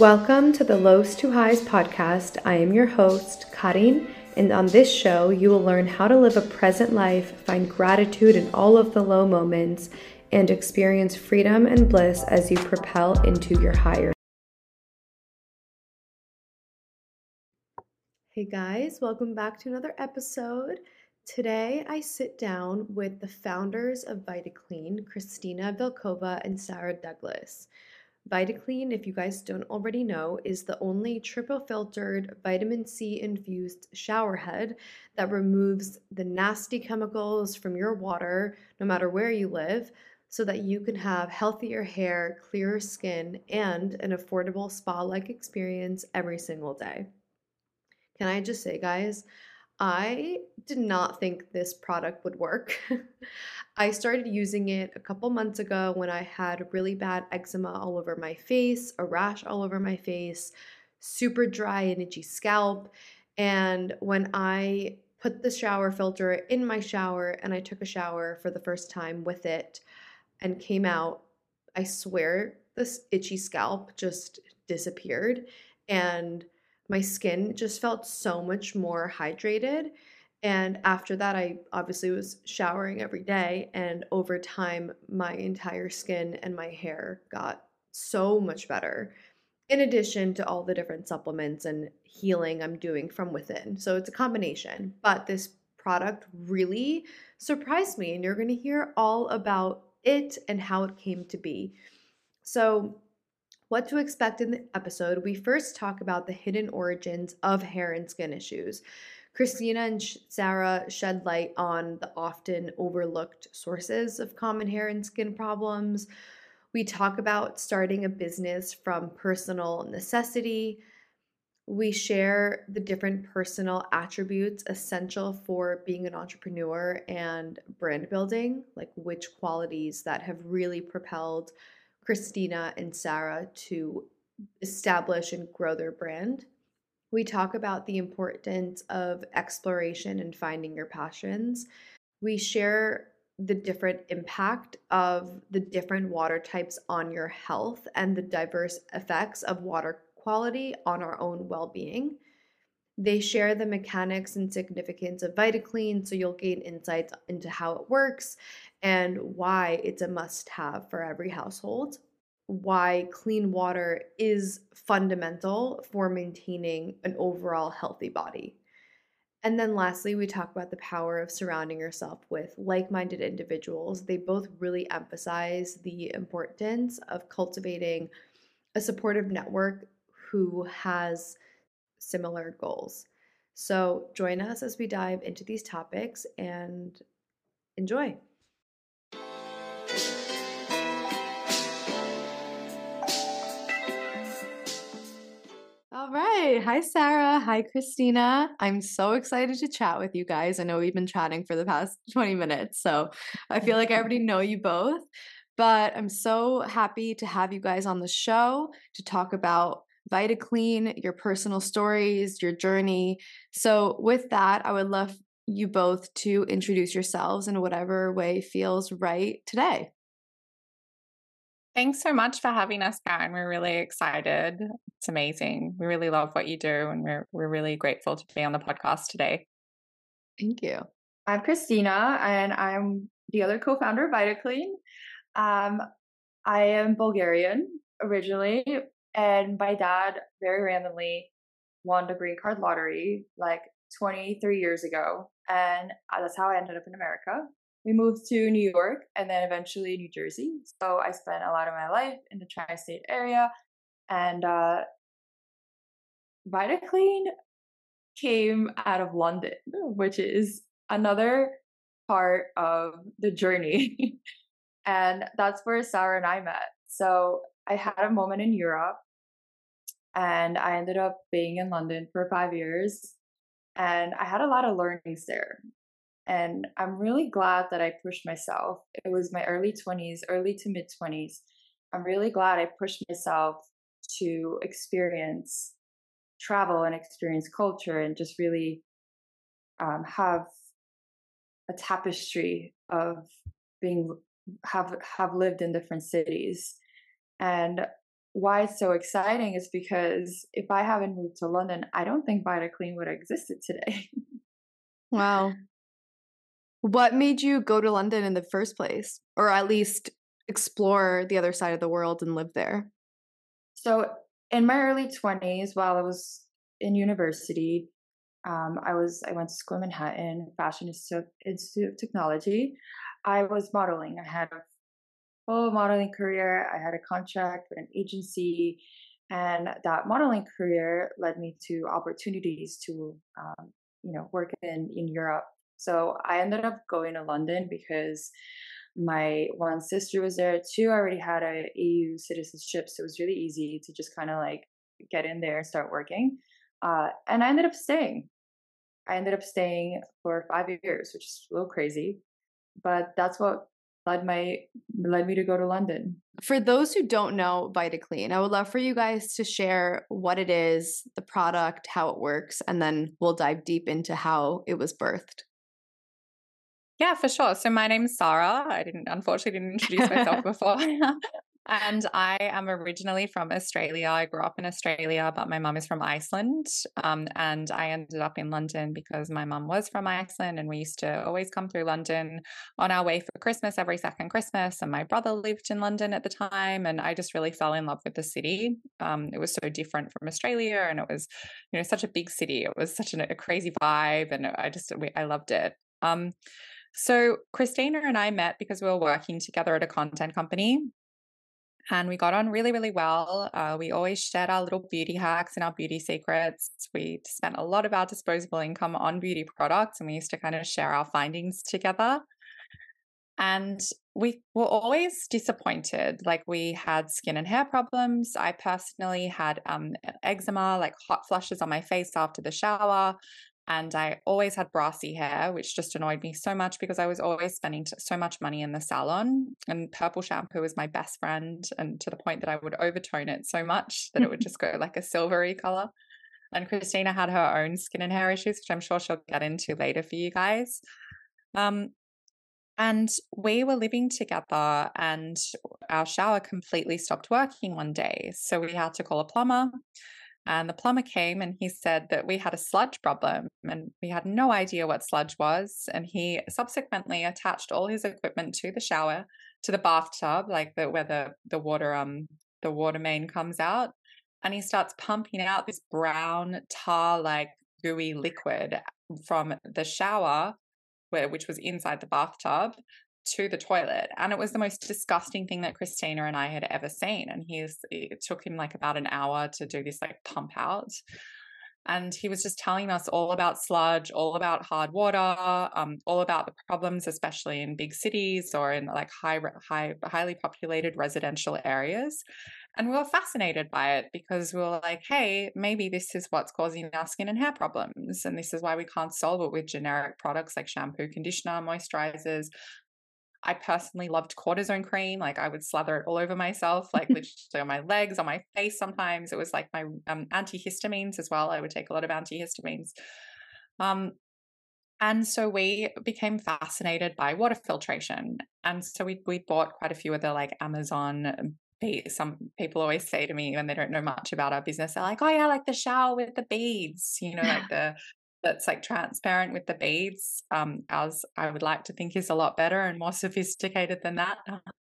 Welcome to the Lows to Highs podcast. I am your host, Karin, and on this show, you will learn how to live a present life, find gratitude in all of the low moments, and experience freedom and bliss as you propel into your higher. Hey guys, welcome back to another episode. Today, I sit down with the founders of VitaClean, Kristina Velkova and Sara Douglas. VitaClean, if you guys don't already know, is the only triple filtered vitamin C infused shower head that removes the nasty chemicals from your water, no matter where you live, so that you can have healthier hair, clearer skin, and an affordable spa like experience every single day. Can I just say, guys, I did not think this product would work. I started using it a couple months ago when I had really bad eczema all over my face, a rash all over my face, super dry and itchy scalp. And when I put the shower filter in my shower and I took a shower for the first time with it and came out, I swear this itchy scalp just disappeared. And my skin just felt so much more hydrated. And after that, I obviously was showering every day. And over time, my entire skin and my hair got so much better, in addition to all the different supplements and healing I'm doing from within. So it's a combination. But this product really surprised me. And you're going to hear all about it and how it came to be. So, what to expect in the episode, we first talk about the hidden origins of hair and skin issues. Kristina and Sara shed light on the often overlooked sources of common hair and skin problems. We talk about starting a business from personal necessity. We share the different personal attributes essential for being an entrepreneur and brand building, like which qualities that have really propelled Kristina and Sara to establish and grow their brand. We talk about the importance of exploration and finding your passions. We share the different impact of the different water types on your health and the diverse effects of water quality on our own well being. They share the mechanics and significance of VitaClean, so you'll gain insights into how it works and why it's a must have for every household, why clean water is fundamental for maintaining an overall healthy body. And then lastly, we talk about the power of surrounding yourself with like minded individuals. They both really emphasize the importance of cultivating a supportive network who has similar goals. So join us as we dive into these topics and enjoy. All right. Hi, Sara. Hi, Kristina. I'm so excited to chat with you guys. I know we've been chatting for the past 20 minutes, so I feel like I already know you both. But I'm so happy to have you guys on the show to talk about VitaClean, your personal stories, your journey. So, with that, I would love you both to introduce yourselves in whatever way feels right today. Thanks so much for having us, Karin. We're really excited. It's amazing. We really love what you do, and we're we're really grateful to be on the podcast today. Thank you. I'm Kristina, and I'm the other co-founder of VitaClean. Um, I am Bulgarian originally, And my dad very randomly won the green card lottery like 23 years ago. And uh, that's how I ended up in America. We moved to New York and then eventually New Jersey. So I spent a lot of my life in the tri state area. And uh, VitaClean came out of London, which is another part of the journey. and that's where Sara and I met. So I had a moment in Europe and I ended up being in London for five years. And I had a lot of learnings there. And I'm really glad that I pushed myself. It was my early 20s, early to mid 20s. I'm really glad I pushed myself to experience travel and experience culture and just really um, have a tapestry of being have have lived in different cities and why it's so exciting is because if i haven't moved to london i don't think vitaclean would have existed today. Wow. What made you go to london in the first place? Or at least explore the other side of the world and live there? So in my early 20s while i was in university um, i was i went to school in manhattan fashion institute of technology. I was modeling. I had a full modeling career i had a contract with an agency and that modeling career led me to opportunities to um, you know work in in europe so i ended up going to london because my one sister was there too. I already had a EU citizenship, so it was really easy to just kind of like get in there and start working. Uh, and I ended up staying. I ended up staying for five years, which is a little crazy, but that's what led my led me to go to London. For those who don't know VitaClean, I would love for you guys to share what it is, the product, how it works, and then we'll dive deep into how it was birthed. Yeah, for sure. So my name's Sara. I didn't unfortunately didn't introduce myself before. and I am originally from Australia. I grew up in Australia, but my mum is from Iceland. Um, and I ended up in London because my mum was from Iceland, and we used to always come through London on our way for Christmas every second Christmas. And my brother lived in London at the time, and I just really fell in love with the city. Um, it was so different from Australia, and it was, you know, such a big city. It was such an, a crazy vibe, and I just I loved it. Um, so Kristina and I met because we were working together at a content company. And we got on really, really well. Uh, we always shared our little beauty hacks and our beauty secrets. We spent a lot of our disposable income on beauty products, and we used to kind of share our findings together. And we were always disappointed. Like we had skin and hair problems. I personally had um, eczema, like hot flushes on my face after the shower and I always had brassy hair, which just annoyed me so much because I was always spending so much money in the salon. And purple shampoo was my best friend, and to the point that I would overtone it so much that it would just go like a silvery color. And Kristina had her own skin and hair issues, which I'm sure she'll get into later for you guys. Um, and we were living together, and our shower completely stopped working one day. So we had to call a plumber. And the plumber came and he said that we had a sludge problem and we had no idea what sludge was. And he subsequently attached all his equipment to the shower, to the bathtub, like the where the, the water um the water main comes out. And he starts pumping out this brown tar like gooey liquid from the shower where which was inside the bathtub to the toilet and it was the most disgusting thing that Kristina and I had ever seen and he's it took him like about an hour to do this like pump out and he was just telling us all about sludge all about hard water um, all about the problems especially in big cities or in like high high highly populated residential areas and we were fascinated by it because we were like hey maybe this is what's causing our skin and hair problems and this is why we can't solve it with generic products like shampoo conditioner moisturizers I personally loved cortisone cream. Like I would slather it all over myself, like literally on my legs, on my face. Sometimes it was like my um, antihistamines as well. I would take a lot of antihistamines. Um, and so we became fascinated by water filtration. And so we we bought quite a few of the like Amazon some people always say to me when they don't know much about our business, they're like, "Oh yeah, like the shower with the beads," you know, like the that's like transparent with the beads. Um, ours, I would like to think, is a lot better and more sophisticated than that.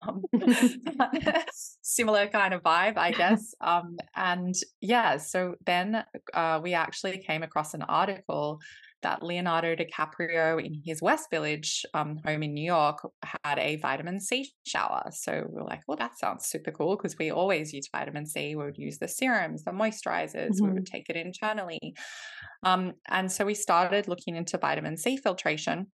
Um, similar kind of vibe, I guess. Um, and yeah, so then uh, we actually came across an article that Leonardo DiCaprio in his West Village um, home in New York had a vitamin C shower. So we were like, well, that sounds super cool because we always use vitamin C. We would use the serums, the moisturizers, mm-hmm. we would take it internally. Um, and so we started looking into vitamin C filtration.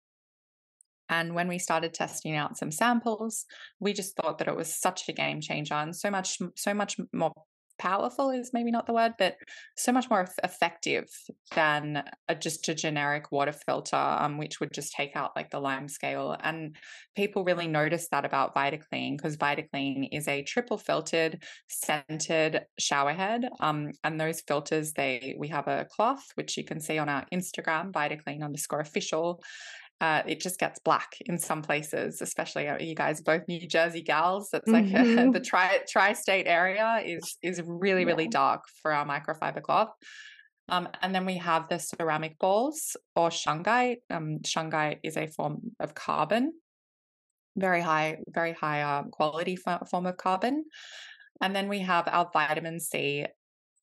And when we started testing out some samples, we just thought that it was such a game changer and so much, so much more powerful is maybe not the word, but so much more effective than a, just a generic water filter, um, which would just take out like the lime scale. And people really notice that about VitaClean because VitaClean is a triple filtered, scented shower head. Um, and those filters, they we have a cloth which you can see on our Instagram, VitaClean underscore official uh, it just gets black in some places, especially uh, you guys both New Jersey gals. That's like mm-hmm. the tri tri-state area is is really really yeah. dark for our microfiber cloth. Um, and then we have the ceramic balls or shungite. Um, shungite is a form of carbon, very high, very high um, quality form of carbon. And then we have our vitamin C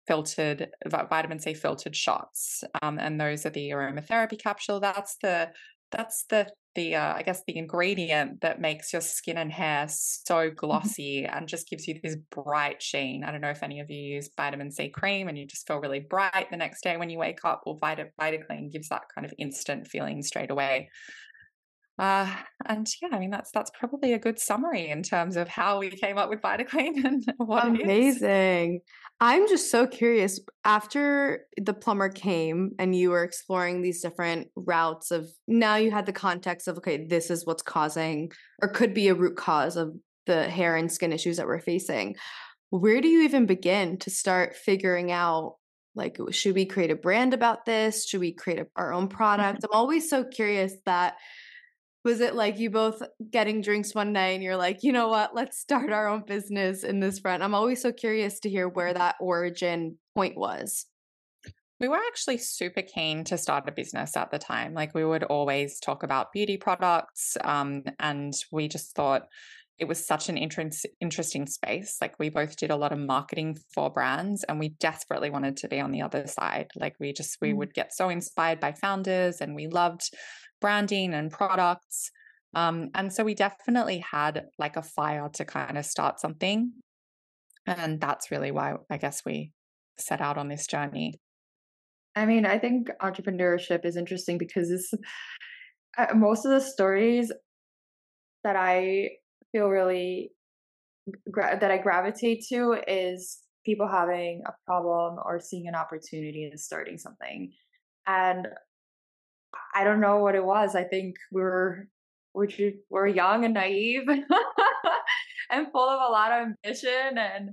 filtered vitamin C filtered shots, um, and those are the aromatherapy capsule. That's the that's the the uh, I guess the ingredient that makes your skin and hair so mm-hmm. glossy and just gives you this bright sheen. I don't know if any of you use vitamin C cream and you just feel really bright the next day when you wake up. Well, Vita VitaClean gives that kind of instant feeling straight away. Uh, and yeah, I mean that's that's probably a good summary in terms of how we came up with VitaClean and what Amazing. I'm just so curious. After the plumber came and you were exploring these different routes of now you had the context of okay, this is what's causing or could be a root cause of the hair and skin issues that we're facing. Where do you even begin to start figuring out like should we create a brand about this? Should we create a, our own product? I'm always so curious that was it like you both getting drinks one night and you're like, you know what, let's start our own business in this front? I'm always so curious to hear where that origin point was. We were actually super keen to start a business at the time. Like we would always talk about beauty products, um, and we just thought it was such an interest, interesting space. Like we both did a lot of marketing for brands, and we desperately wanted to be on the other side. Like we just we mm. would get so inspired by founders, and we loved branding and products. Um, and so we definitely had like a fire to kind of start something. And that's really why I guess we set out on this journey. I mean, I think entrepreneurship is interesting because this, uh, most of the stories that I feel really gra- that I gravitate to is people having a problem or seeing an opportunity and starting something. And I don't know what it was. I think we were we're we're young and naive and full of a lot of ambition and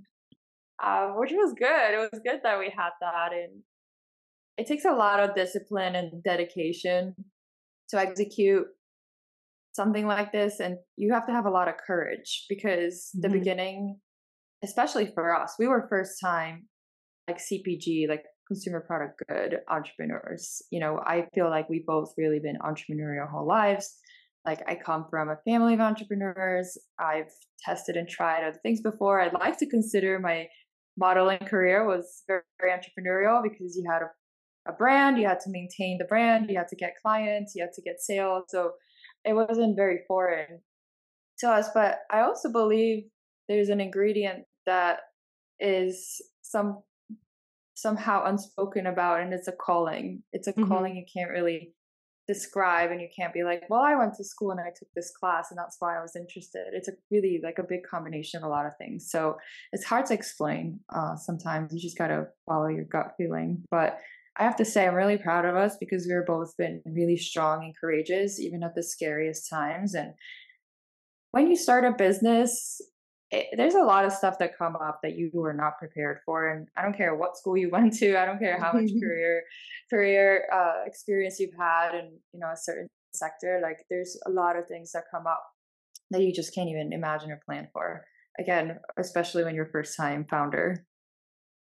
uh, which was good. It was good that we had that and it takes a lot of discipline and dedication to execute something like this and you have to have a lot of courage because mm-hmm. the beginning especially for us we were first time like cpg like consumer product good entrepreneurs. You know, I feel like we both really been entrepreneurial whole lives. Like I come from a family of entrepreneurs. I've tested and tried other things before. I'd like to consider my modeling career was very, very entrepreneurial because you had a, a brand, you had to maintain the brand, you had to get clients, you had to get sales. So it wasn't very foreign to us. But I also believe there's an ingredient that is some somehow unspoken about and it's a calling. It's a mm-hmm. calling you can't really describe and you can't be like well i went to school and i took this class and that's why i was interested. It's a really like a big combination of a lot of things. So it's hard to explain uh, sometimes. You just gotta follow your gut feeling. But i have to say i'm really proud of us because we've both been really strong and courageous even at the scariest times. And when you start a business it, there's a lot of stuff that come up that you were not prepared for and i don't care what school you went to i don't care how much career career uh, experience you've had in you know a certain sector like there's a lot of things that come up that you just can't even imagine or plan for again especially when you're first time founder.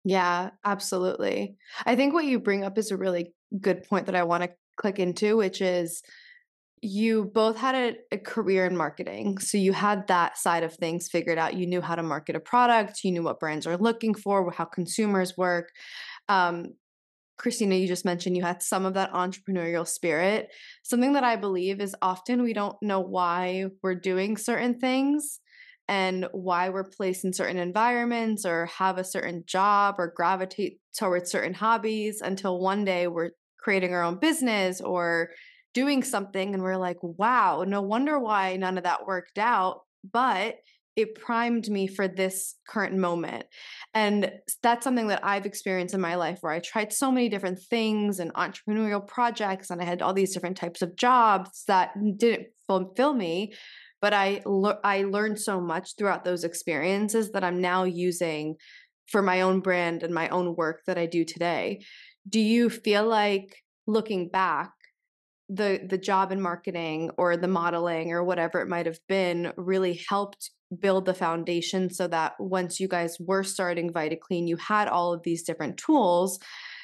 Yeah absolutely. I think what you bring up is a really good point that I want to click into, which is you both had a, a, career in marketing. So you had that side of things figured out. You knew how to market a product, you knew what brands are looking for, how consumers work. Um, Kristina, you just mentioned you had some of that entrepreneurial spirit. Something that I believe is often we don't know why we're doing certain things and why we're placed in certain environments or have a certain job or gravitate towards certain hobbies until one day we're creating our own business or doing something and we're like, wow, no wonder why none of that worked out. But it primed me for this current moment. And that's something that I've experienced in my life where I tried so many different things and entrepreneurial projects, and I had all these different types of jobs that didn't fulfill me. But I, le- I learned so much throughout those experiences that I'm now using for my own brand and my own work that I do today. Do you feel like looking back, the the job in marketing or the modeling or whatever it might have been really helped build the foundation so that once you guys were starting VitaClean, you had all of these different tools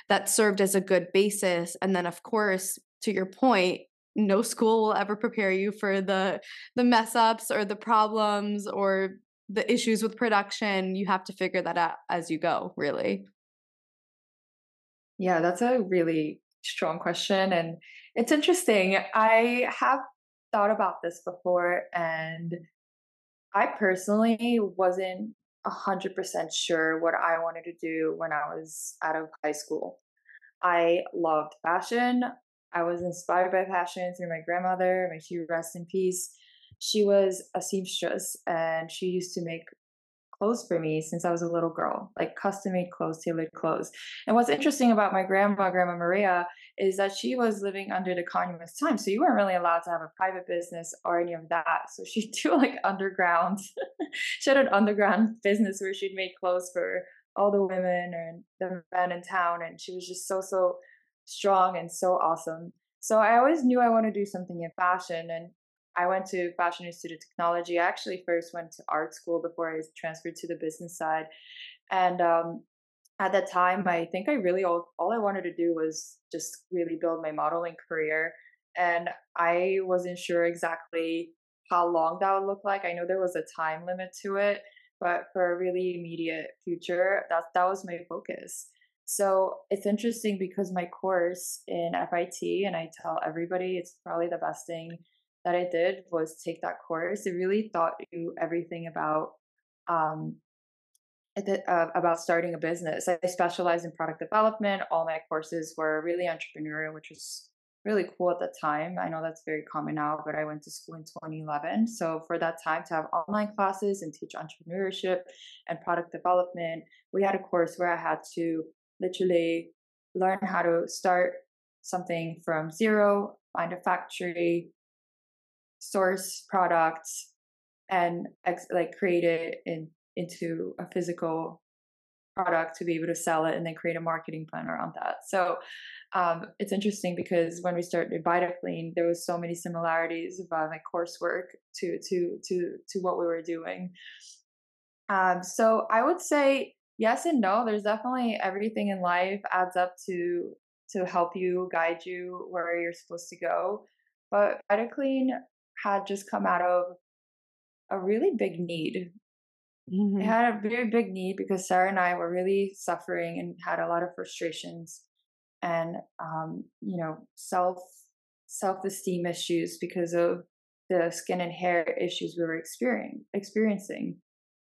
that served as a good basis. And then, of course, to your point, no school will ever prepare you for the the mess ups or the problems or the issues with production. You have to figure that out as you go, really. Yeah, that's a really strong question. And it's interesting. I have thought about this before and I personally wasn't a hundred percent sure what I wanted to do when I was out of high school. I loved fashion. I was inspired by fashion through my grandmother. May she rest in peace. She was a seamstress and she used to make clothes for me since I was a little girl, like custom made clothes, tailored clothes. And what's interesting about my grandma, Grandma Maria, is that she was living under the communist time. So you weren't really allowed to have a private business or any of that. So she'd do like underground, she had an underground business where she'd make clothes for all the women and the men in town. And she was just so, so strong and so awesome. So I always knew I wanted to do something in fashion. And I went to Fashion Institute of Technology. I actually first went to art school before I transferred to the business side. And um, at that time, I think I really all, all I wanted to do was just really build my modeling career. And I wasn't sure exactly how long that would look like. I know there was a time limit to it, but for a really immediate future, that that was my focus. So it's interesting because my course in FIT, and I tell everybody it's probably the best thing that I did was take that course. It really taught you everything about um, uh, about starting a business. I specialized in product development. All my courses were really entrepreneurial, which was really cool at the time. I know that's very common now, but I went to school in 2011. So for that time to have online classes and teach entrepreneurship and product development, we had a course where I had to literally learn how to start something from zero, find a factory, source products and ex- like create it in into a physical product to be able to sell it and then create a marketing plan around that. So um, it's interesting because when we started VitaClean, there was so many similarities about my coursework to to to to what we were doing. Um, so I would say yes and no. There's definitely everything in life adds up to to help you guide you where you're supposed to go. But VitaClean had just come out of a really big need. Mm-hmm. It had a very big need because Sara and I were really suffering and had a lot of frustrations and um, you know self self esteem issues because of the skin and hair issues we were experiencing. Experiencing,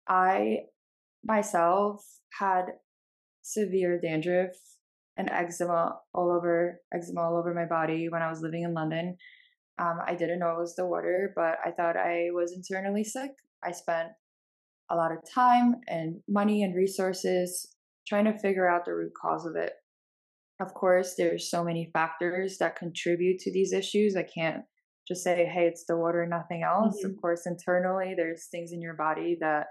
I myself had severe dandruff and eczema all over eczema all over my body when I was living in London. Um, I didn't know it was the water, but I thought I was internally sick. I spent a lot of time and money and resources trying to figure out the root cause of it. Of course, there's so many factors that contribute to these issues. I can't just say, hey, it's the water, nothing else. Mm-hmm. Of course, internally, there's things in your body that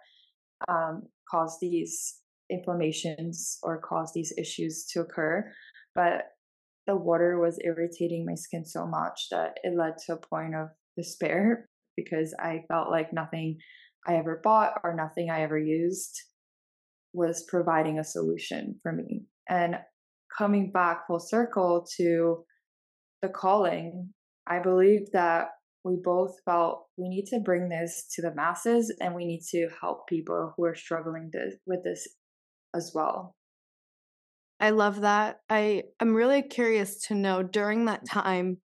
um, cause these inflammations or cause these issues to occur. But the water was irritating my skin so much that it led to a point of despair because I felt like nothing I ever bought or nothing I ever used was providing a solution for me. And coming back full circle to the calling, I believe that we both felt we need to bring this to the masses and we need to help people who are struggling this, with this as well. I love that. I I'm really curious to know during that time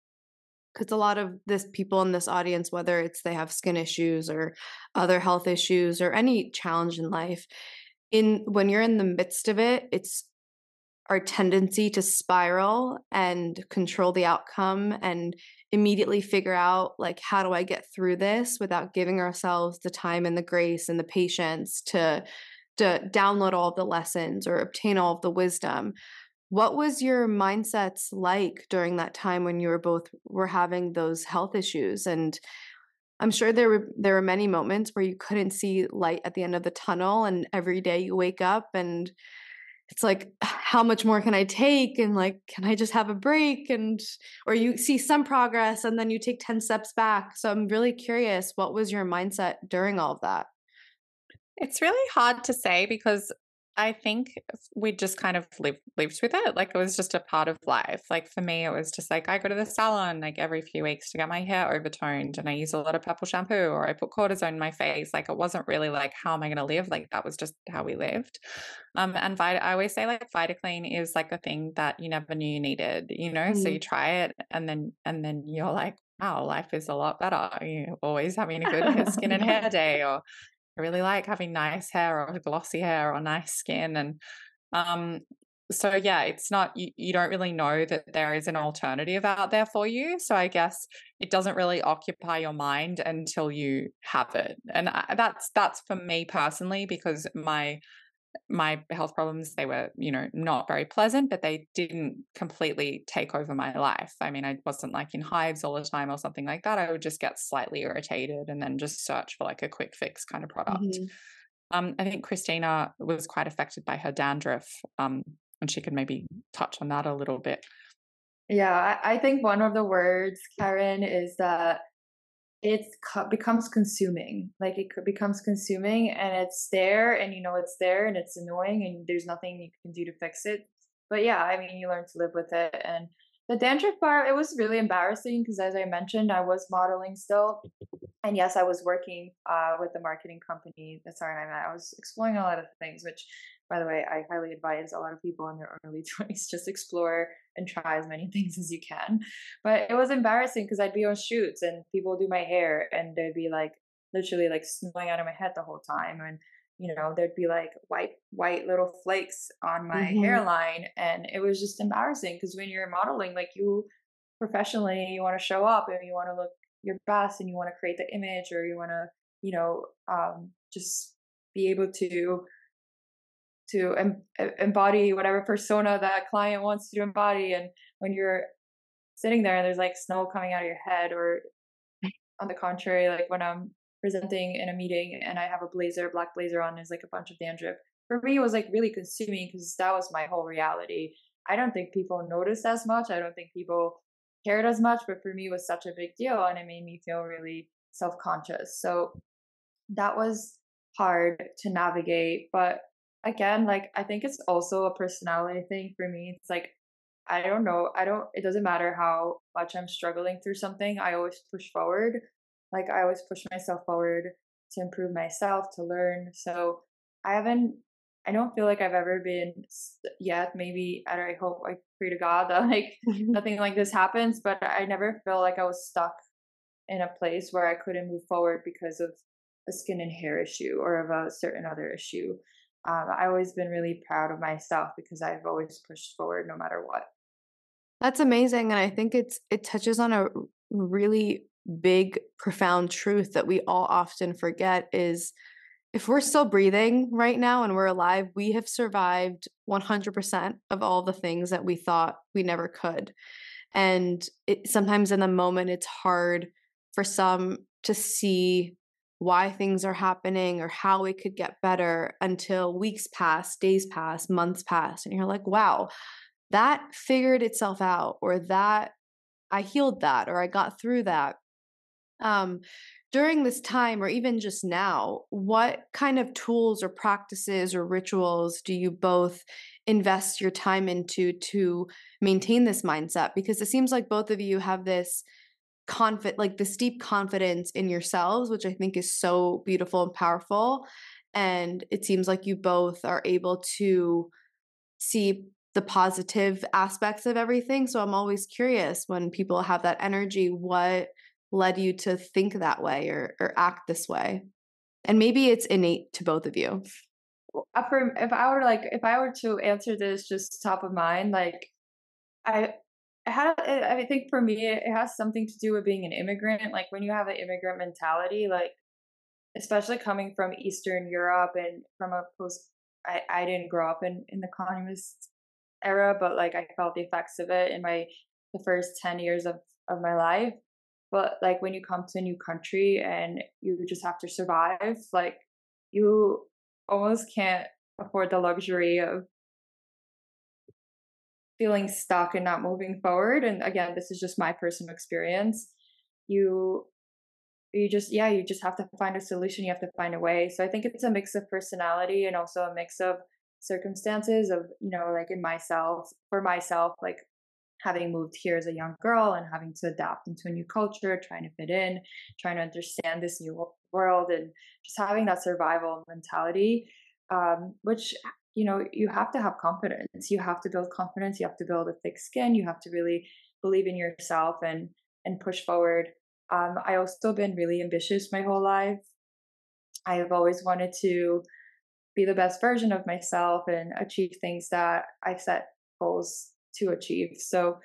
because a lot of this people in this audience whether it's they have skin issues or other health issues or any challenge in life in when you're in the midst of it it's our tendency to spiral and control the outcome and immediately figure out like how do i get through this without giving ourselves the time and the grace and the patience to to download all of the lessons or obtain all of the wisdom what was your mindsets like during that time when you were both were having those health issues? And i'm sure there were there were many moments where you couldn't see light at the end of the tunnel and every day you wake up and it's like ah, how much more can i take? And like can i just have a break? And or you see some progress and then you take 10 steps back. So i'm really curious what was your mindset during all of that it's really hard to say because I think we just kind of lived lived with it. Like it was just a part of life. Like for me, it was just like I go to the salon like every few weeks to get my hair overtoned, and I use a lot of purple shampoo, or I put cortisone in my face. Like it wasn't really like how am I going to live? Like that was just how we lived. Um, and Vita, I always say like VitaClean is like a thing that you never knew you needed. You know, mm. so you try it, and then and then you're like, wow, life is a lot better. You're always having a good skin and hair day, or I really like having nice hair or glossy hair or nice skin. And um, so, yeah, it's not, you, you don't really know that there is an alternative out there for you. So, I guess it doesn't really occupy your mind until you have it. And I, that's, that's for me personally, because my, my health problems they were you know not very pleasant but they didn't completely take over my life. I mean i wasn't like in hives all the time or something like that i would just get slightly irritated and then just search for like a quick fix kind of product. Mm-hmm. um, i think kristina was quite affected by her dandruff um, and she could maybe touch on that a little bit. Yeah i think one of the words karin is that it becomes consuming. Like it becomes consuming and it's there and you know it's there and it's annoying and there's nothing you can do to fix it. But yeah i mean you learn to live with it and the dandruff part it was really embarrassing because as i mentioned i was modeling still and yes i was working uh, with the marketing company that's our and i met. I was exploring a lot of things which by the way, I highly advise a lot of people in their early 20s just explore and try as many things as you can. But it was embarrassing because I'd be on shoots and people do my hair and they'd be like literally like snowing out of my head the whole time. And, you know, there'd be like white, white little flakes on my mm-hmm. hairline. And it was just embarrassing because when you're modeling, like you professionally, you want to show up and you want to look your best and you want to create the image or you want to, you know, um, just be able to to em- embody whatever persona that client wants you to embody and when you're sitting there and there's like snow coming out of your head or on the contrary like when i'm presenting in a meeting and i have a blazer black blazer on there's like a bunch of dandruff for me it was like really consuming because that was my whole reality i don't think people noticed as much i don't think people cared as much but for me it was such a big deal and it made me feel really self-conscious so that was hard to navigate but again, like I think it's also a personality thing for me. It's like I don't know. I don't it doesn't matter how much I'm struggling through something. I always push forward. Like I always push myself forward to improve myself, to learn. So I haven't I don't feel like I've ever been yet. Maybe I, I hope I pray to God that like nothing like this happens, but I never felt like I was stuck in a place where I couldn't move forward because of a skin and hair issue or of a certain other issue um, I've always been really proud of myself because I've always pushed forward no matter what. That's amazing, and I think it's it touches on a really big, profound truth that we all often forget is if we're still breathing right now and we're alive, we have survived 100% of all the things that we thought we never could. And it, sometimes in the moment, it's hard for some to see why things are happening or how it could get better until weeks pass, days pass, months pass. And you're like, wow, that figured itself out, or that I healed that, or I got through that. Um, during this time or even just now, what kind of tools or practices or rituals do you both invest your time into to maintain this mindset? Because it seems like both of you have this confident like this deep confidence in yourselves which i think is so beautiful and powerful and it seems like you both are able to see the positive aspects of everything so i'm always curious when people have that energy what led you to think that way or, or act this way and maybe it's innate to both of you uh, if i were like if i were to answer this just top of mind like i I had I think for me it has something to do with being an immigrant. Like when you have an immigrant mentality, like especially coming from Eastern Europe and from a post I, I didn't grow up in, in the communist era, but like I felt the effects of it in my the first ten years of, of my life. But like when you come to a new country and you just have to survive, like you almost can't afford the luxury of feeling stuck and not moving forward and again this is just my personal experience. You you just yeah you just have to find a solution you have to find a way so i think it's a mix of personality and also a mix of circumstances of you know like in myself for myself like having moved here as a young girl and having to adapt into a new culture trying to fit in trying to understand this new world and just having that survival mentality um, which you know you have to have confidence. You have to build confidence. You have to build a thick skin. You have to really believe in yourself and and push forward. Um, i also been really ambitious my whole life. I have always wanted to be the best version of myself and achieve things that i set goals to achieve. So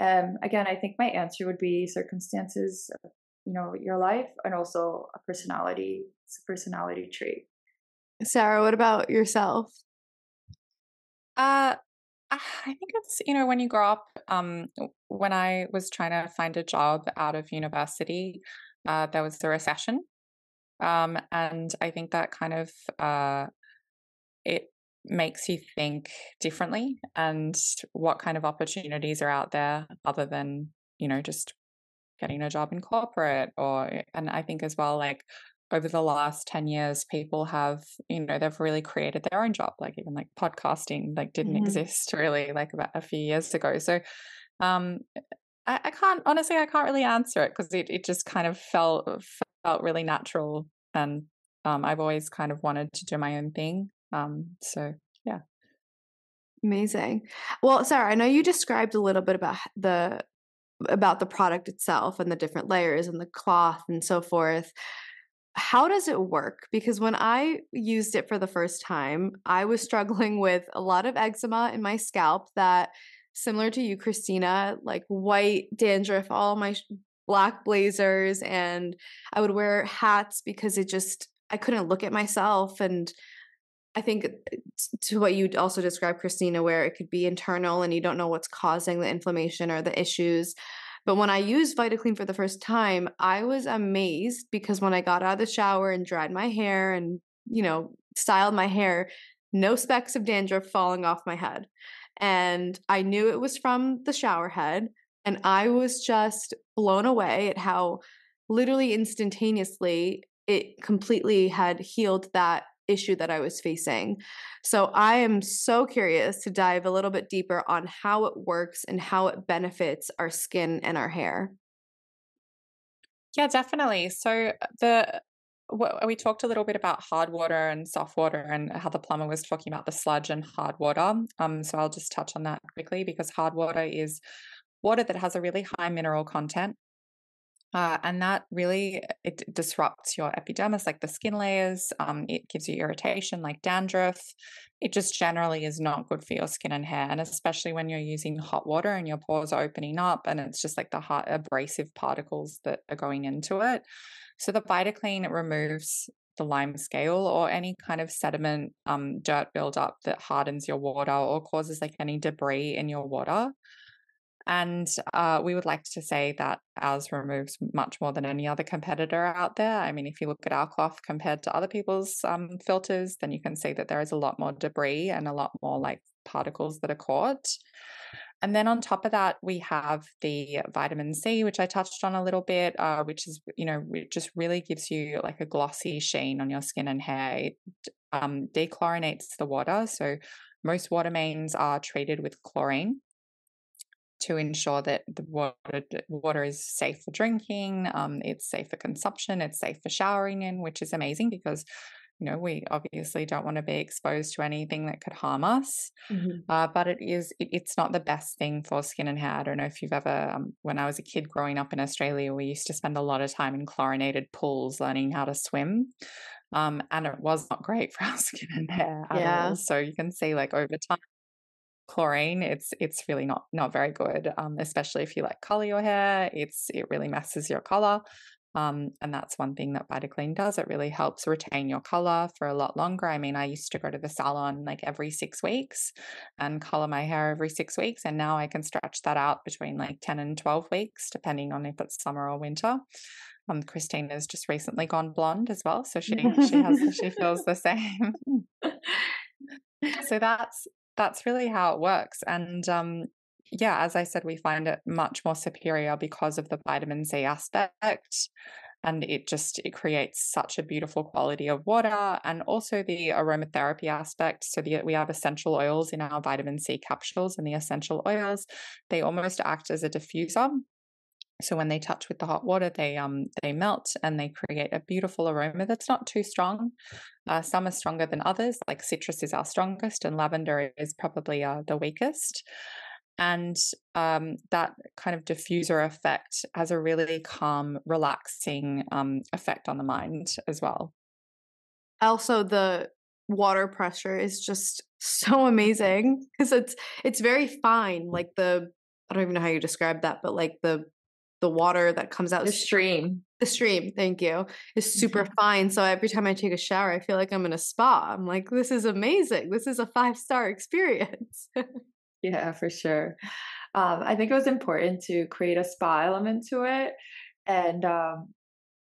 um, again i think my answer would be circumstances you know your life and also a personality it's a personality trait. Sara what about yourself? Uh, I think it's, you know, when you grow up, um, when I was trying to find a job out of university, uh, there was the recession. Um, and I think that kind of, uh, it makes you think differently and what kind of opportunities are out there other than, you know, just getting a job in corporate or, and I think as well, like over the last 10 years people have you know they've really created their own job like even like podcasting like didn't mm-hmm. exist really like about a few years ago so um I, I can't honestly i can't really answer it because it, it just kind of felt felt really natural and um i've always kind of wanted to do my own thing um so yeah amazing well sara i know you described a little bit about the about the product itself and the different layers and the cloth and so forth how does it work? Because when I used it for the first time, I was struggling with a lot of eczema in my scalp that, similar to you, Kristina, like white dandruff, all my black blazers, and I would wear hats because it just, I couldn't look at myself. And I think uh, to what you also described, Kristina, where it could be internal and you don't know what's causing the inflammation or the issues. But when I used VitaClean for the first time, I was amazed because when I got out of the shower and dried my hair and, you know, styled my hair, no specks of dandruff falling off my head. And I knew it was from the shower head. And I was just blown away at how literally instantaneously it completely had healed that issue that I was facing. So I am so curious to dive a little bit deeper on how it works and how it benefits our skin and our hair. Yeah, definitely. So the we talked a little bit about hard water and soft water and how the plumber was talking about the sludge and hard water. Um, so I'll just touch on that quickly because hard water is water that has a really high mineral content uh, and that really it disrupts your epidermis, like the skin layers. Um, it gives you irritation, like dandruff. It just generally is not good for your skin and hair, and especially when you're using hot water and your pores are opening up, and it's just like the hot abrasive particles that are going into it. So the VitaClean removes the lime scale or any kind of sediment, um, dirt buildup that hardens your water or causes like any debris in your water. And uh, we would like to say that ours removes much more than any other competitor out there. I mean, if you look at our cloth compared to other people's um, filters, then you can see that there is a lot more debris and a lot more like particles that are caught. and then on top of that, we have the vitamin C, which I touched on a little bit, uh, which is, you know, it just really gives you like a glossy sheen on your skin and hair. It um, dechlorinates the water. So most water mains are treated with chlorine to ensure that the water water is safe for drinking, um, it's safe for consumption, it's safe for showering in, which is amazing because you know we obviously don't want to be exposed to anything that could harm us. Mm-hmm. Uh, but it is it, it's not the best thing for skin and hair. I don't know if you've ever um, when I was a kid growing up in Australia, we used to spend a lot of time in chlorinated pools learning how to swim. Um, and it was not great for our skin and hair at yeah. all. So you can see, like over time, chlorine it's it's really not not very good um, especially if you like color your hair it's it really messes your color um, and that's one thing that VitaClean does. It really helps retain your color for a lot longer. I mean, I used to go to the salon like every six weeks and color my hair every six weeks. And now I can stretch that out between like 10 and 12 weeks, depending on if it's summer or winter. Um, Kristina has just recently gone blonde as well. So she, she has, she feels the same. so that's that's really how it works. And um, yeah, as I said, we find it much more superior because of the vitamin C aspect. And it just it creates such a beautiful quality of water, and also the aromatherapy aspect. So the, we have essential oils in our vitamin C capsules, and the essential oils they almost act as a diffuser. So when they touch with the hot water, they um they melt and they create a beautiful aroma that's not too strong, uh, some are stronger than others, like citrus is our strongest, and lavender is probably uh, the weakest. And um, that kind of diffuser effect has a really calm, relaxing um, effect on the mind as well. Also, the water pressure is just so amazing because it's it's very fine. Like the I don't even know how you describe that, but like the the water that comes out the stream. the stream thank you is super mm-hmm. fine so every time i take a shower i feel like i'm in a spa i'm like this is amazing this is a five star experience. Yeah for sure. Um, i think it was important to create a spa element to it and um,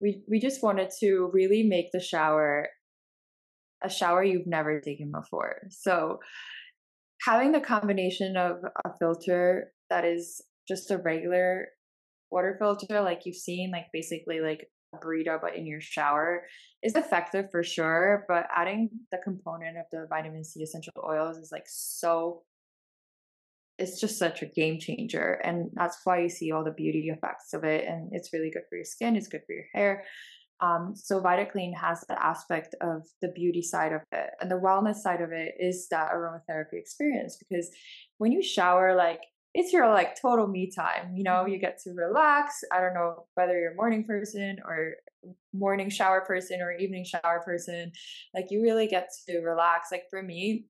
we we just wanted to really make the shower a shower you've never taken before so having the combination of a filter that is just a regular water filter like you've seen like basically like a Brita but in your shower is effective for sure but adding the component of the vitamin c essential oils is like so it's just such a game changer and that's why you see all the beauty effects of it and it's really good for your skin it's good for your hair um, so VitaClean has the aspect of the beauty side of it, and the wellness side of it is that aromatherapy experience. Because when you shower, like it's your like total me time. You know, you mm-hmm. get to relax. I don't know whether you're a morning person or morning shower person or evening shower person. Like you really get to relax. Like for me,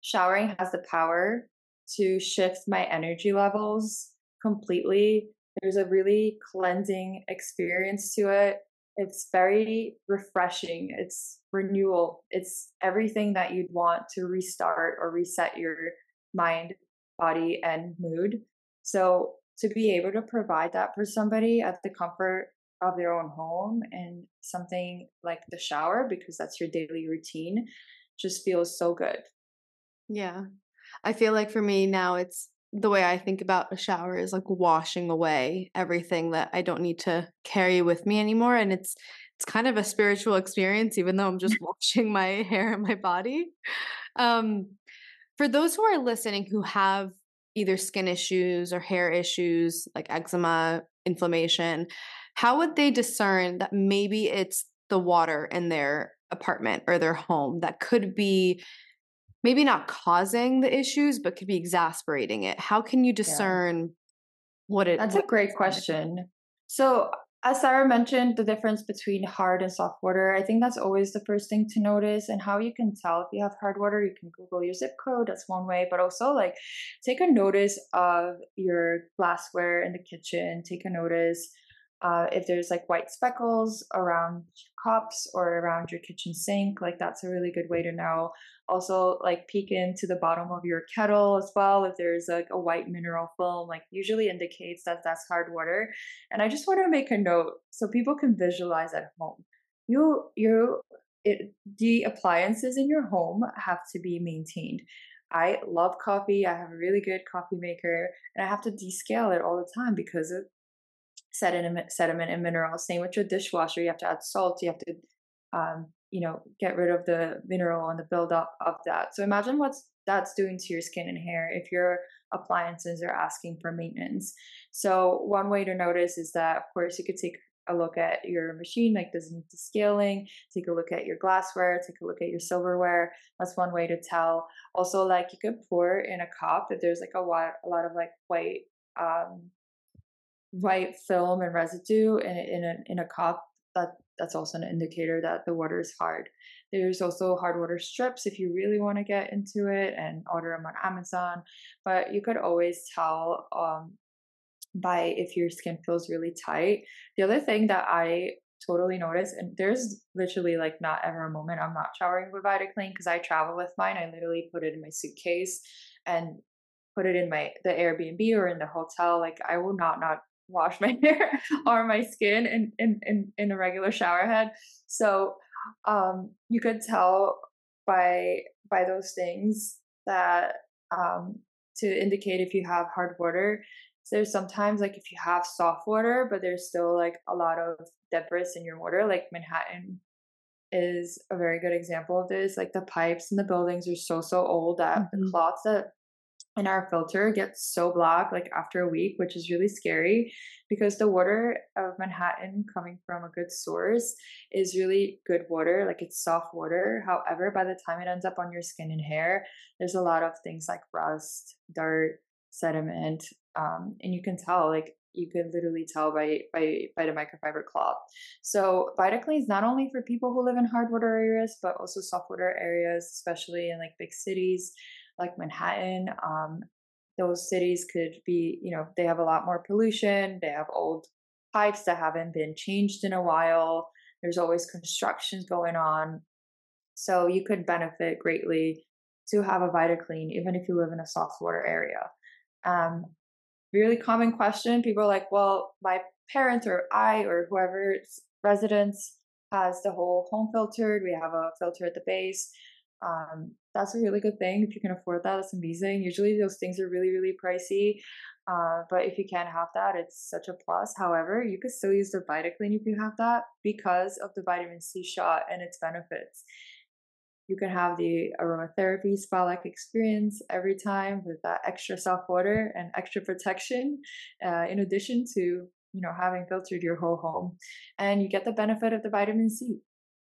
showering has the power to shift my energy levels completely. There's a really cleansing experience to it. It's very refreshing. It's renewal. It's everything that you'd want to restart or reset your mind body and mood. So to be able to provide that for somebody at the comfort of their own home and something like the shower because that's your daily routine just feels so good. Yeah. I feel like for me now it's the way I think about a shower is like washing away everything that I don't need to carry with me anymore and it's it's kind of a spiritual experience even though I'm just washing my hair and my body. Um for those who are listening who have either skin issues or hair issues like eczema, inflammation, how would they discern that maybe it's the water in their apartment or their home that could be maybe not causing the issues but could be exasperating it? How can you discern yeah. what it That's a great question. So as Sara mentioned, the difference between hard and soft water, I think that's always the first thing to notice. And how you can tell if you have hard water, you can Google your zip code. That's one way. But also, like, take a notice of your glassware in the kitchen. Take a notice uh, if there's like white speckles around cups or around your kitchen sink, like that's a really good way to know. Also, like peek into the bottom of your kettle as well. If there's like a white mineral film, like usually indicates that that's hard water. And I just want to make a note so people can visualize at home. You, you, it, the appliances in your home have to be maintained. I love coffee. I have a really good coffee maker and I have to descale it all the time because of sediment, sediment and minerals. Same with your dishwasher. You have to add salt. You have to, um, you know, get rid of the mineral and the buildup of that. So imagine what's that's doing to your skin and hair if your appliances are asking for maintenance. So one way to notice is that, of course, you could take a look at your machine, like does it need to scaling? Take a look at your glassware, take a look at your silverware. That's one way to tell. Also, like you could pour in a cup if there's like a, white, a lot of like white um white film and residue in in a in a cup. That that's also an indicator that the water is hard. There's also hard water strips if you really want to get into it and order them on Amazon. But you could always tell um, by if your skin feels really tight. The other thing that I totally notice, and there's literally like not ever a moment I'm not showering with VitaClean because I travel with mine. I literally put it in my suitcase and put it in my the Airbnb or in the hotel. Like I will not not wash my hair or my skin in in in, in a regular shower head. So um you could tell by by those things that um to indicate if you have hard water so there's sometimes like if you have soft water, but there's still like a lot of debris in your water, like Manhattan is a very good example of this. Like the pipes and the buildings are so so old that mm-hmm. the clots that in our filter gets so black like after a week, which is really scary because the water of Manhattan coming from a good source is really good water, like it's soft water. However, by the time it ends up on your skin and hair, there's a lot of things like rust, dirt, sediment, um, and you can tell like you can literally tell by by by the microfiber cloth. So VitaClean is not only for people who live in hard water areas, but also soft water areas, especially in like big cities like Manhattan. Um, those cities could be, you know, they have a lot more pollution. They have old pipes that haven't been changed in a while. There's always constructions going on. So you could benefit greatly to have a VitaClean, even if you live in a soft water area. Um, really common question. People are like, well, my parents or I or whoever's residence has the whole home filtered. We have a filter at the base. Um, that's a really good thing. If you can afford that, that's amazing. Usually those things are really, really pricey. Uh, but if you can't have that, it's such a plus. However, you could still use the VitaClean if you have that because of the vitamin C shot and its benefits. You can have the aromatherapy spa-like experience every time with that extra soft water and extra protection, uh, in addition to you know having filtered your whole home, and you get the benefit of the vitamin C.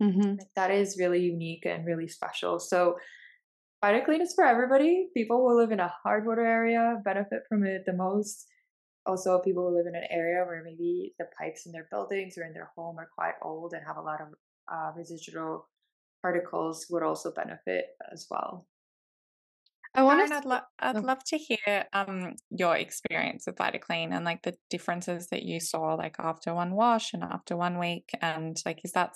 Mm-hmm. That is really unique and really special. So. VitaClean is for everybody. People who live in a hard water area benefit from it the most also people who live in an area where maybe the pipes in their buildings or in their home are quite old and have a lot of uh, residual particles would also benefit as well. I want to. I'd, lo- I'd oh. love to hear um your experience with VitaClean and like the differences that you saw like after one wash and after one week and like is that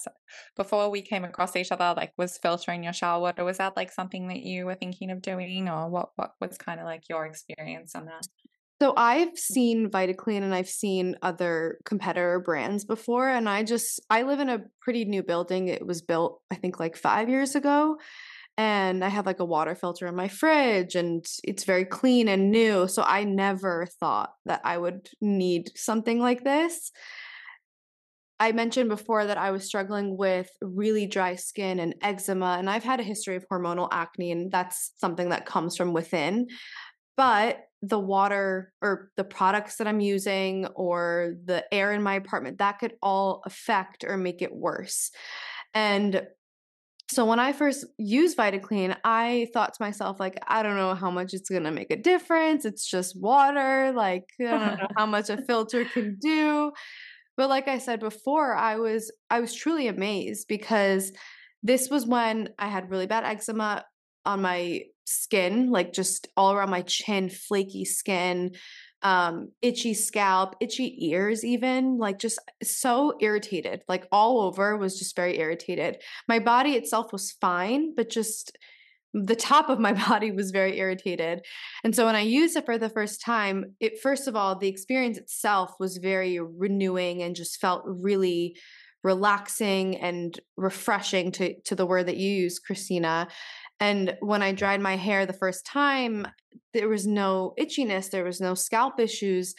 before we came across each other like was filtering your shower water was that like something that you were thinking of doing or what what was kind of like your experience on that? So I've seen VitaClean and I've seen other competitor brands before and I just I live in a pretty new building. It was built I think like 5 years ago and I have like a water filter in my fridge and it's very clean and new. So I never thought that I would need something like this. I mentioned before that I was struggling with really dry skin and eczema, and I've had a history of hormonal acne, and that's something that comes from within. But the water or the products that I'm using or the air in my apartment, that could all affect or make it worse. And so when I first used VitaClean, I thought to myself, like, I don't know how much it's gonna make a difference. It's just water. Like, I don't know how much a filter can do. But like I said before, I was I was truly amazed because this was when I had really bad eczema on my skin, like just all around my chin, flaky skin, um, itchy scalp, itchy ears, even like just so irritated, like all over was just very irritated. My body itself was fine, but just the top of my body was very irritated. And so when I used it for the first time, it first of all, the experience itself was very renewing and just felt really relaxing and refreshing to to the word that you use kristina And when I dried my hair the first time, there was no itchiness, there was no scalp issues.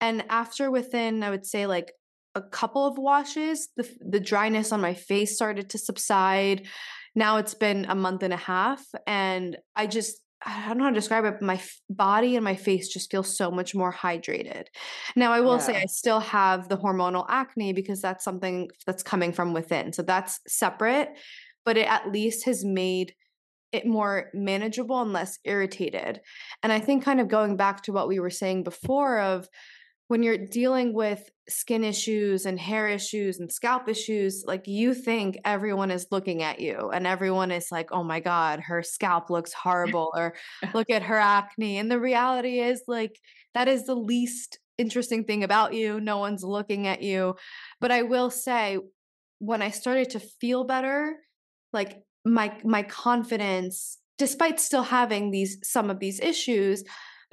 And after within, I would say like a couple of washes, the the dryness on my face started to subside. Now it's been a month and a half, and I just I don't know how to describe it, but my f- body and my face just feel so much more hydrated. Now, I will yeah. say I still have the hormonal acne because that's something that's coming from within. So that's separate, but it at least has made it more manageable and less irritated. And I think kind of going back to what we were saying before of when you're dealing with skin issues and hair issues and scalp issues, like you think everyone is looking at you and everyone is like, oh my God, her scalp looks horrible or look at her acne. And the reality is, like, that is the least interesting thing about you. No one's looking at you. But I will say, when I started to feel better, like my my confidence despite still having these some of these issues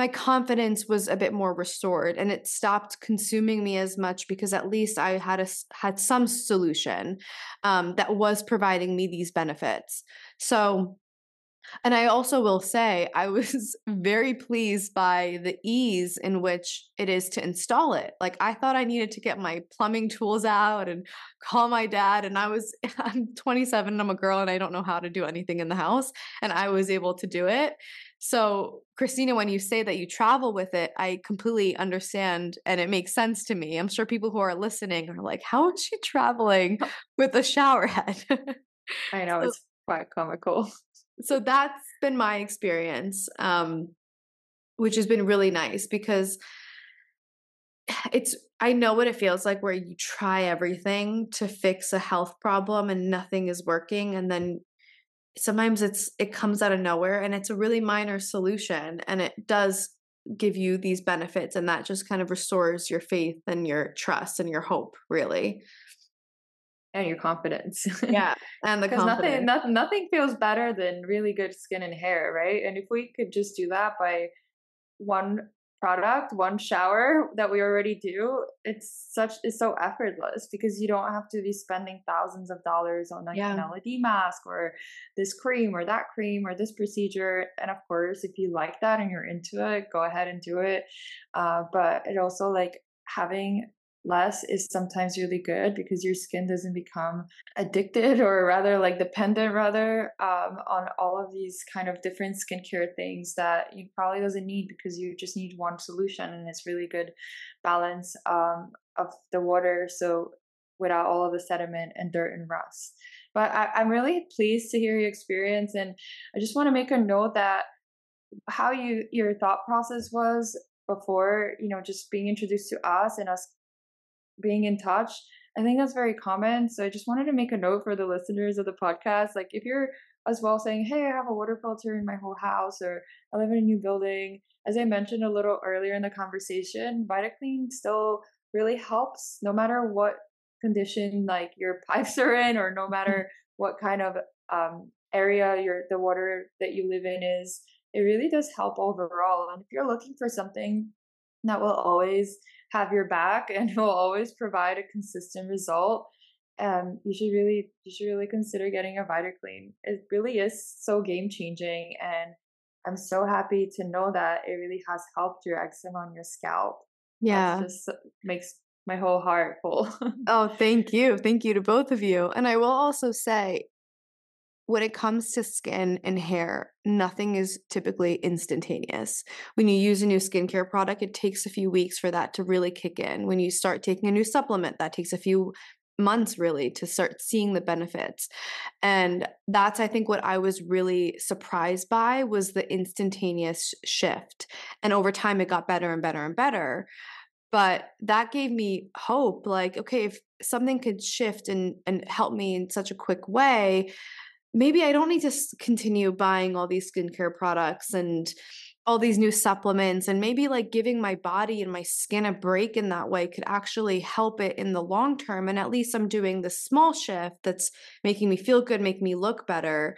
my confidence was a bit more restored and it stopped consuming me as much because at least I had a had some solution um, that was providing me these benefits. So and I also will say, I was very pleased by the ease in which it is to install it. Like, I thought I needed to get my plumbing tools out and call my dad. And I was, I'm 27 and I'm a girl and I don't know how to do anything in the house. And I was able to do it. So, Kristina, when you say that you travel with it, I completely understand and it makes sense to me. I'm sure people who are listening are like, how is she traveling with a shower head? I know, it's quite comical. So, that's been my experience, um, which has been really nice because it's I know what it feels like where you try everything to fix a health problem and nothing is working and then sometimes it's it comes out of nowhere and it's a really minor solution and it does give you these benefits and that just kind of restores your faith and your trust and your hope really and your confidence yeah and the confidence. nothing, nothing nothing feels better than really good skin and hair right and if we could just do that by one product, one shower that we already do, it's such it's so effortless because you don't have to be spending thousands of dollars on like yeah. an LED mask or this cream or that cream or this procedure. And of course, if you like that and you're into it, go ahead and do it. Uh, but it also like having less is sometimes really good because your skin doesn't become addicted or rather like dependent rather um, on all of these kind of different skincare things that you probably doesn't need because you just need one solution and it's really good balance um, of the water so without all of the sediment and dirt and rust. But I, i'm really pleased to hear your experience and i just want to make a note that how you your thought process was before you know just being introduced to us and us being in touch. I think that's very common. So I just wanted to make a note for the listeners of the podcast. Like if you're as well saying, Hey, I have a water filter in my whole house, or I live in a new building. As I mentioned a little earlier in the conversation, VitaClean still really helps no matter what condition like your pipes are in, or no matter what kind of um, area your the water that you live in is. It really does help overall. And if you're looking for something that will always have your back and will always provide a consistent result um, you should really you should really consider getting a VitaClean. It really is so game changing, and I'm so happy to know that it really has helped your eczema on your scalp. Yeah, That just makes my whole heart full. oh, thank you, thank you to both of you. And I will also say, when it comes to skin and hair, nothing is typically instantaneous. When you use a new skincare product, it takes a few weeks for that to really kick in. When you start taking a new supplement, that takes a few months really to start seeing the benefits. And that's I think what I was really surprised by was the instantaneous shift. And over time it got better and better and better. But that gave me hope like okay, if something could shift and and help me in such a quick way, maybe I don't need to continue buying all these skincare products and all these new supplements and maybe like giving my body and my skin a break in that way could actually help it in the long term and at least I'm doing the small shift that's making me feel good, make me look better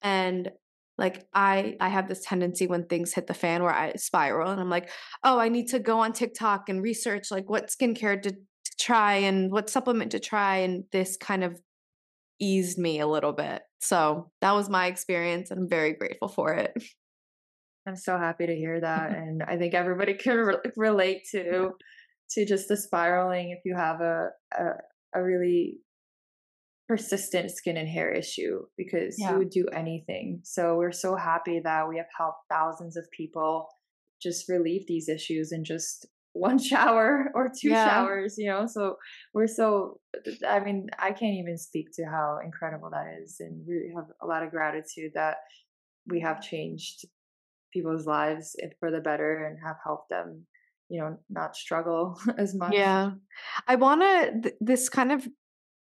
and like I I have this tendency when things hit the fan where I spiral and I'm like, "Oh, I need to go on TikTok and research like what skincare to, to try and what supplement to try and this kind of eased me a little bit. So that was my experience, and I'm very grateful for it. I'm so happy to hear that, and I think everybody can re- relate to to just the spiraling if you have a a, a really persistent skin and hair issue because yeah. you would do anything. So we're so happy that we have helped thousands of people just relieve these issues and just one shower or two yeah. showers, you know. So we're so I mean, I can't even speak to how incredible that is and really have a lot of gratitude that we have changed people's lives for the better and have helped them you know not struggle as much yeah i want to th- this kind of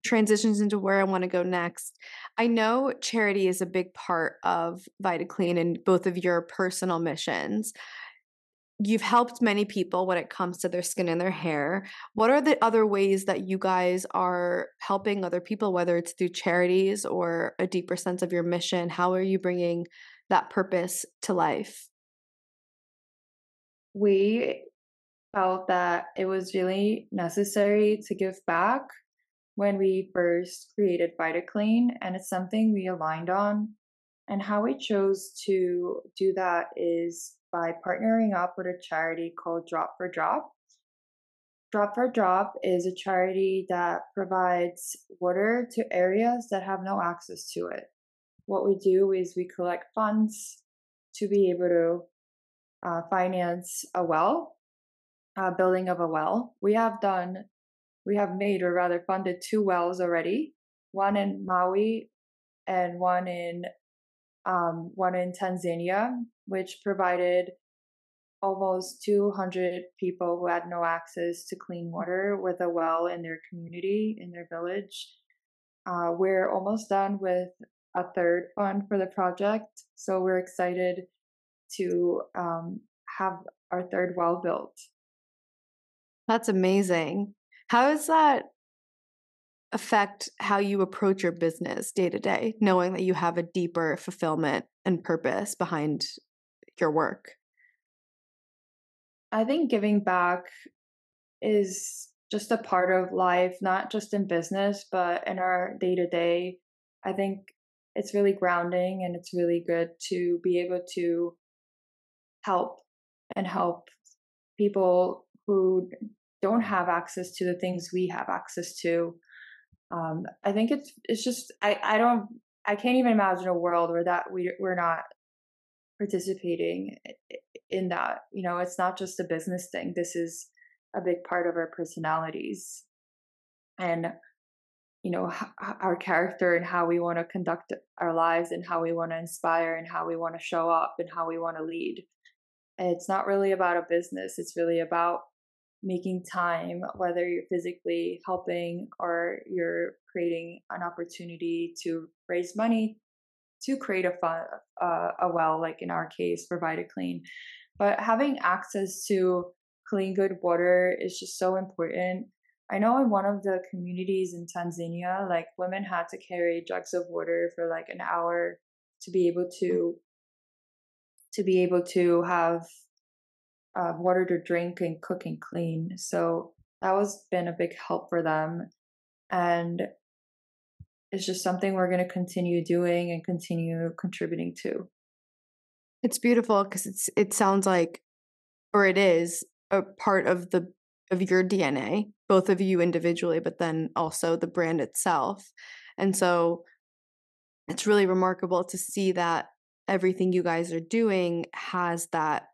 transitions into where I want to go next. I know charity is a big part of VitaClean and both of your personal missions. You've helped many people when it comes to their skin and their hair. What are the other ways that you guys are helping other people, whether it's through charities or a deeper sense of your mission? How are you bringing that purpose to life? We felt that it was really necessary to give back when we first created VitaClean, and it's something we aligned on. And how we chose to do that is by partnering up with a charity called Drop for Drop. Drop for Drop is a charity that provides water to areas that have no access to it. What we do is we collect funds to be able to uh, finance a well, uh, building of a well. We have done we have made or rather funded two wells already one in malawi and one in um, one in tanzania which provided almost 200 people who had no access to clean water with a well in their community in their village. Uh, we're almost done with a third fund for the project so we're excited to um, have our third well built. That's amazing. How does that affect how you approach your business day to day, knowing that you have a deeper fulfillment and purpose behind your work? I think giving back is just a part of life, not just in business, but in our day to day. I think it's really grounding and it's really good to be able to help and help people who don't have access to the things we have access to. Um, I think it's it's just I I don't I can't even imagine a world where that we we're not participating in that. You know, it's not just a business thing. This is a big part of our personalities, and you know our character and how we want to conduct our lives and how we want to inspire and how we want to show up and how we want to lead. And it's not really about a business. It's really about making time, whether you're physically helping or you're creating an opportunity to raise money to create a fun, uh, a well, like in our case, for VitaClean. But having access to clean, good water is just so important. I know in one of the communities in Tanzania, like women had to carry jugs of water for like an hour to be able to to be able to have uh, water to drink and cook and clean. So that was been a big help for them. And it's just something we're going to continue doing and continue contributing to. It's beautiful because it's it sounds like or it is a part of the of your DNA, both of you individually, but then also the brand itself. And so it's really remarkable to see that everything you guys are doing has that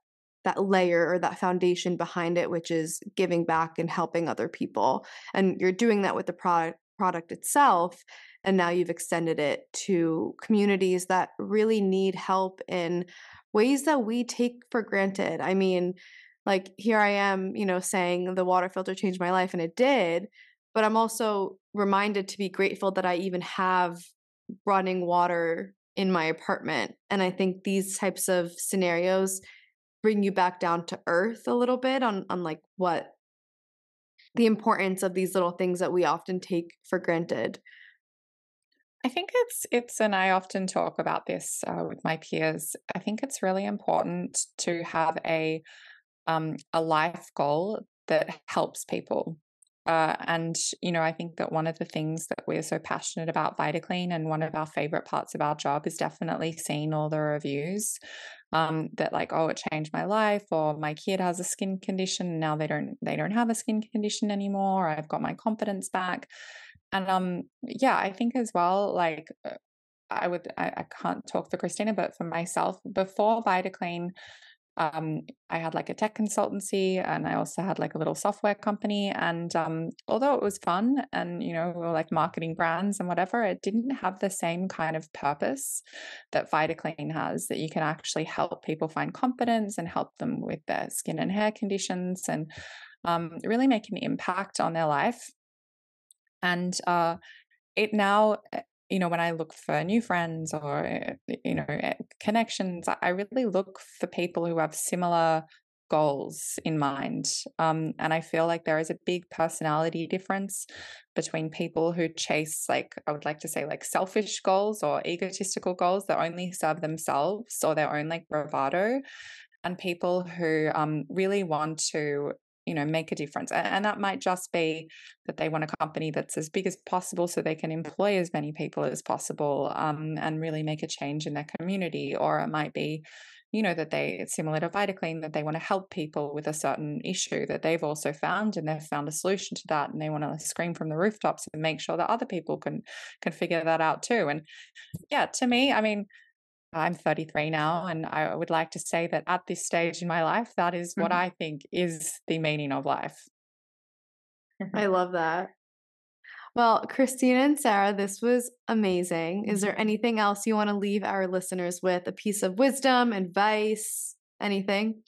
that layer or that foundation behind it which is giving back and helping other people and you're doing that with the product product itself and now you've extended it to communities that really need help in ways that we take for granted. I mean like here i am you know saying the water filter changed my life and it did but i'm also reminded to be grateful that i even have running water in my apartment and i think these types of scenarios bring you back down to earth a little bit on on like what the importance of these little things that we often take for granted I think it's it's and I often talk about this uh, with my peers. I think it's really important to have a um, a life goal that helps people. Uh, and, you know, I think that one of the things that we're so passionate about VitaClean and one of our favorite parts of our job is definitely seeing all the reviews um, that like, oh, it changed my life or my kid has a skin condition. Now they don't, they don't have a skin condition anymore. I've got my confidence back. And um, yeah, I think as well, like uh, I would, I, I can't talk for Kristina, but for myself, before VitaClean, um, I had like a tech consultancy and I also had like a little software company. And um, although it was fun and, you know, we were like marketing brands and whatever, it didn't have the same kind of purpose that VitaClean has, that you can actually help people find confidence and help them with their skin and hair conditions and um, really make an impact on their life. And uh, it now eh, you know, when I look for new friends or, eh, you know, eh, connections, I really look for people who have similar goals in mind. Um, and I feel like there is a big personality difference between people who chase, like, I would like to say, like selfish goals or egotistical goals that only serve themselves or their own like bravado, and people who um, really want to you know make a difference and that might just be that they want a company that's as big as possible so they can employ as many people as possible um, and really make a change in their community or it might be you know that they it's similar to vitaclean that they want to help people with a certain issue that they've also found and they've found a solution to that and they want to scream from the rooftops and make sure that other people can can figure that out too and yeah to me i mean I'm 33 now, and I would like to say that at this stage in my life, that is what mm-hmm. I think is the meaning of life. I love that. Well, Kristina and Sara, this was amazing. Is there mm-hmm. anything else you want to leave our listeners with? A piece of wisdom, advice, anything?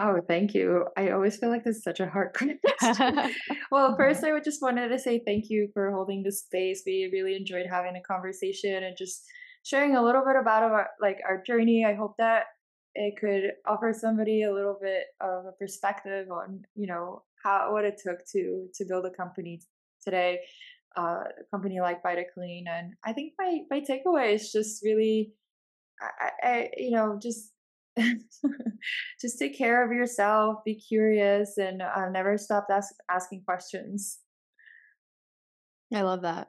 Oh, thank you. I always feel like this is such a hard question. well, first, I would just wanted to say thank you for holding the space. We really enjoyed having a conversation and just sharing a little bit about our like our journey. I hope that it could offer somebody a little bit of a perspective on you know how what it took to to build a company today, uh, a company like VitaClean. And I think my my takeaway is just really, I, I you know just. just take care of yourself be curious and uh, never stop ask, asking questions i love that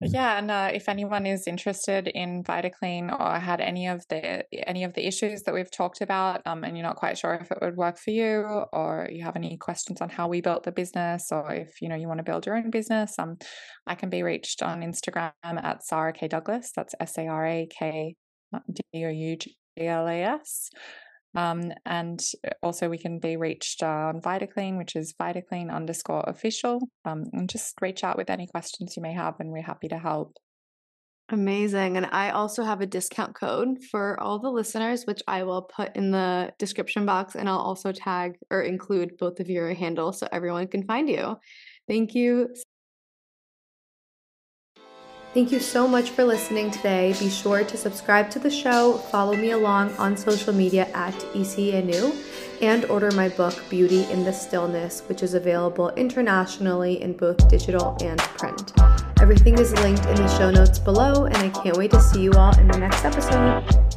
yeah, and uh, if anyone is interested in VitaClean or had any of the any of the issues that we've talked about, um, and you're not quite sure if it would work for you, or you have any questions on how we built the business, or if you know you want to build your own business, um, I can be reached on Instagram at Sara K Douglas. That's S A R A K D O U G L A S. Um, and uh, also, we can be reached on VitaClean, which is VitaClean underscore official. Um, and just reach out with any questions you may have, and we're happy to help. Amazing. And I also have a discount code for all the listeners, which I will put in the description box. And I'll also tag or include both of your handles so everyone can find you. Thank you Thank you so much for listening today. Be sure to subscribe to the show, follow me along on social media at ICIETNU, and order my book, Beauty in the Stillness, which is available internationally in both digital and print. Everything is linked in the show notes below, and I can't wait to see you all in the next episode.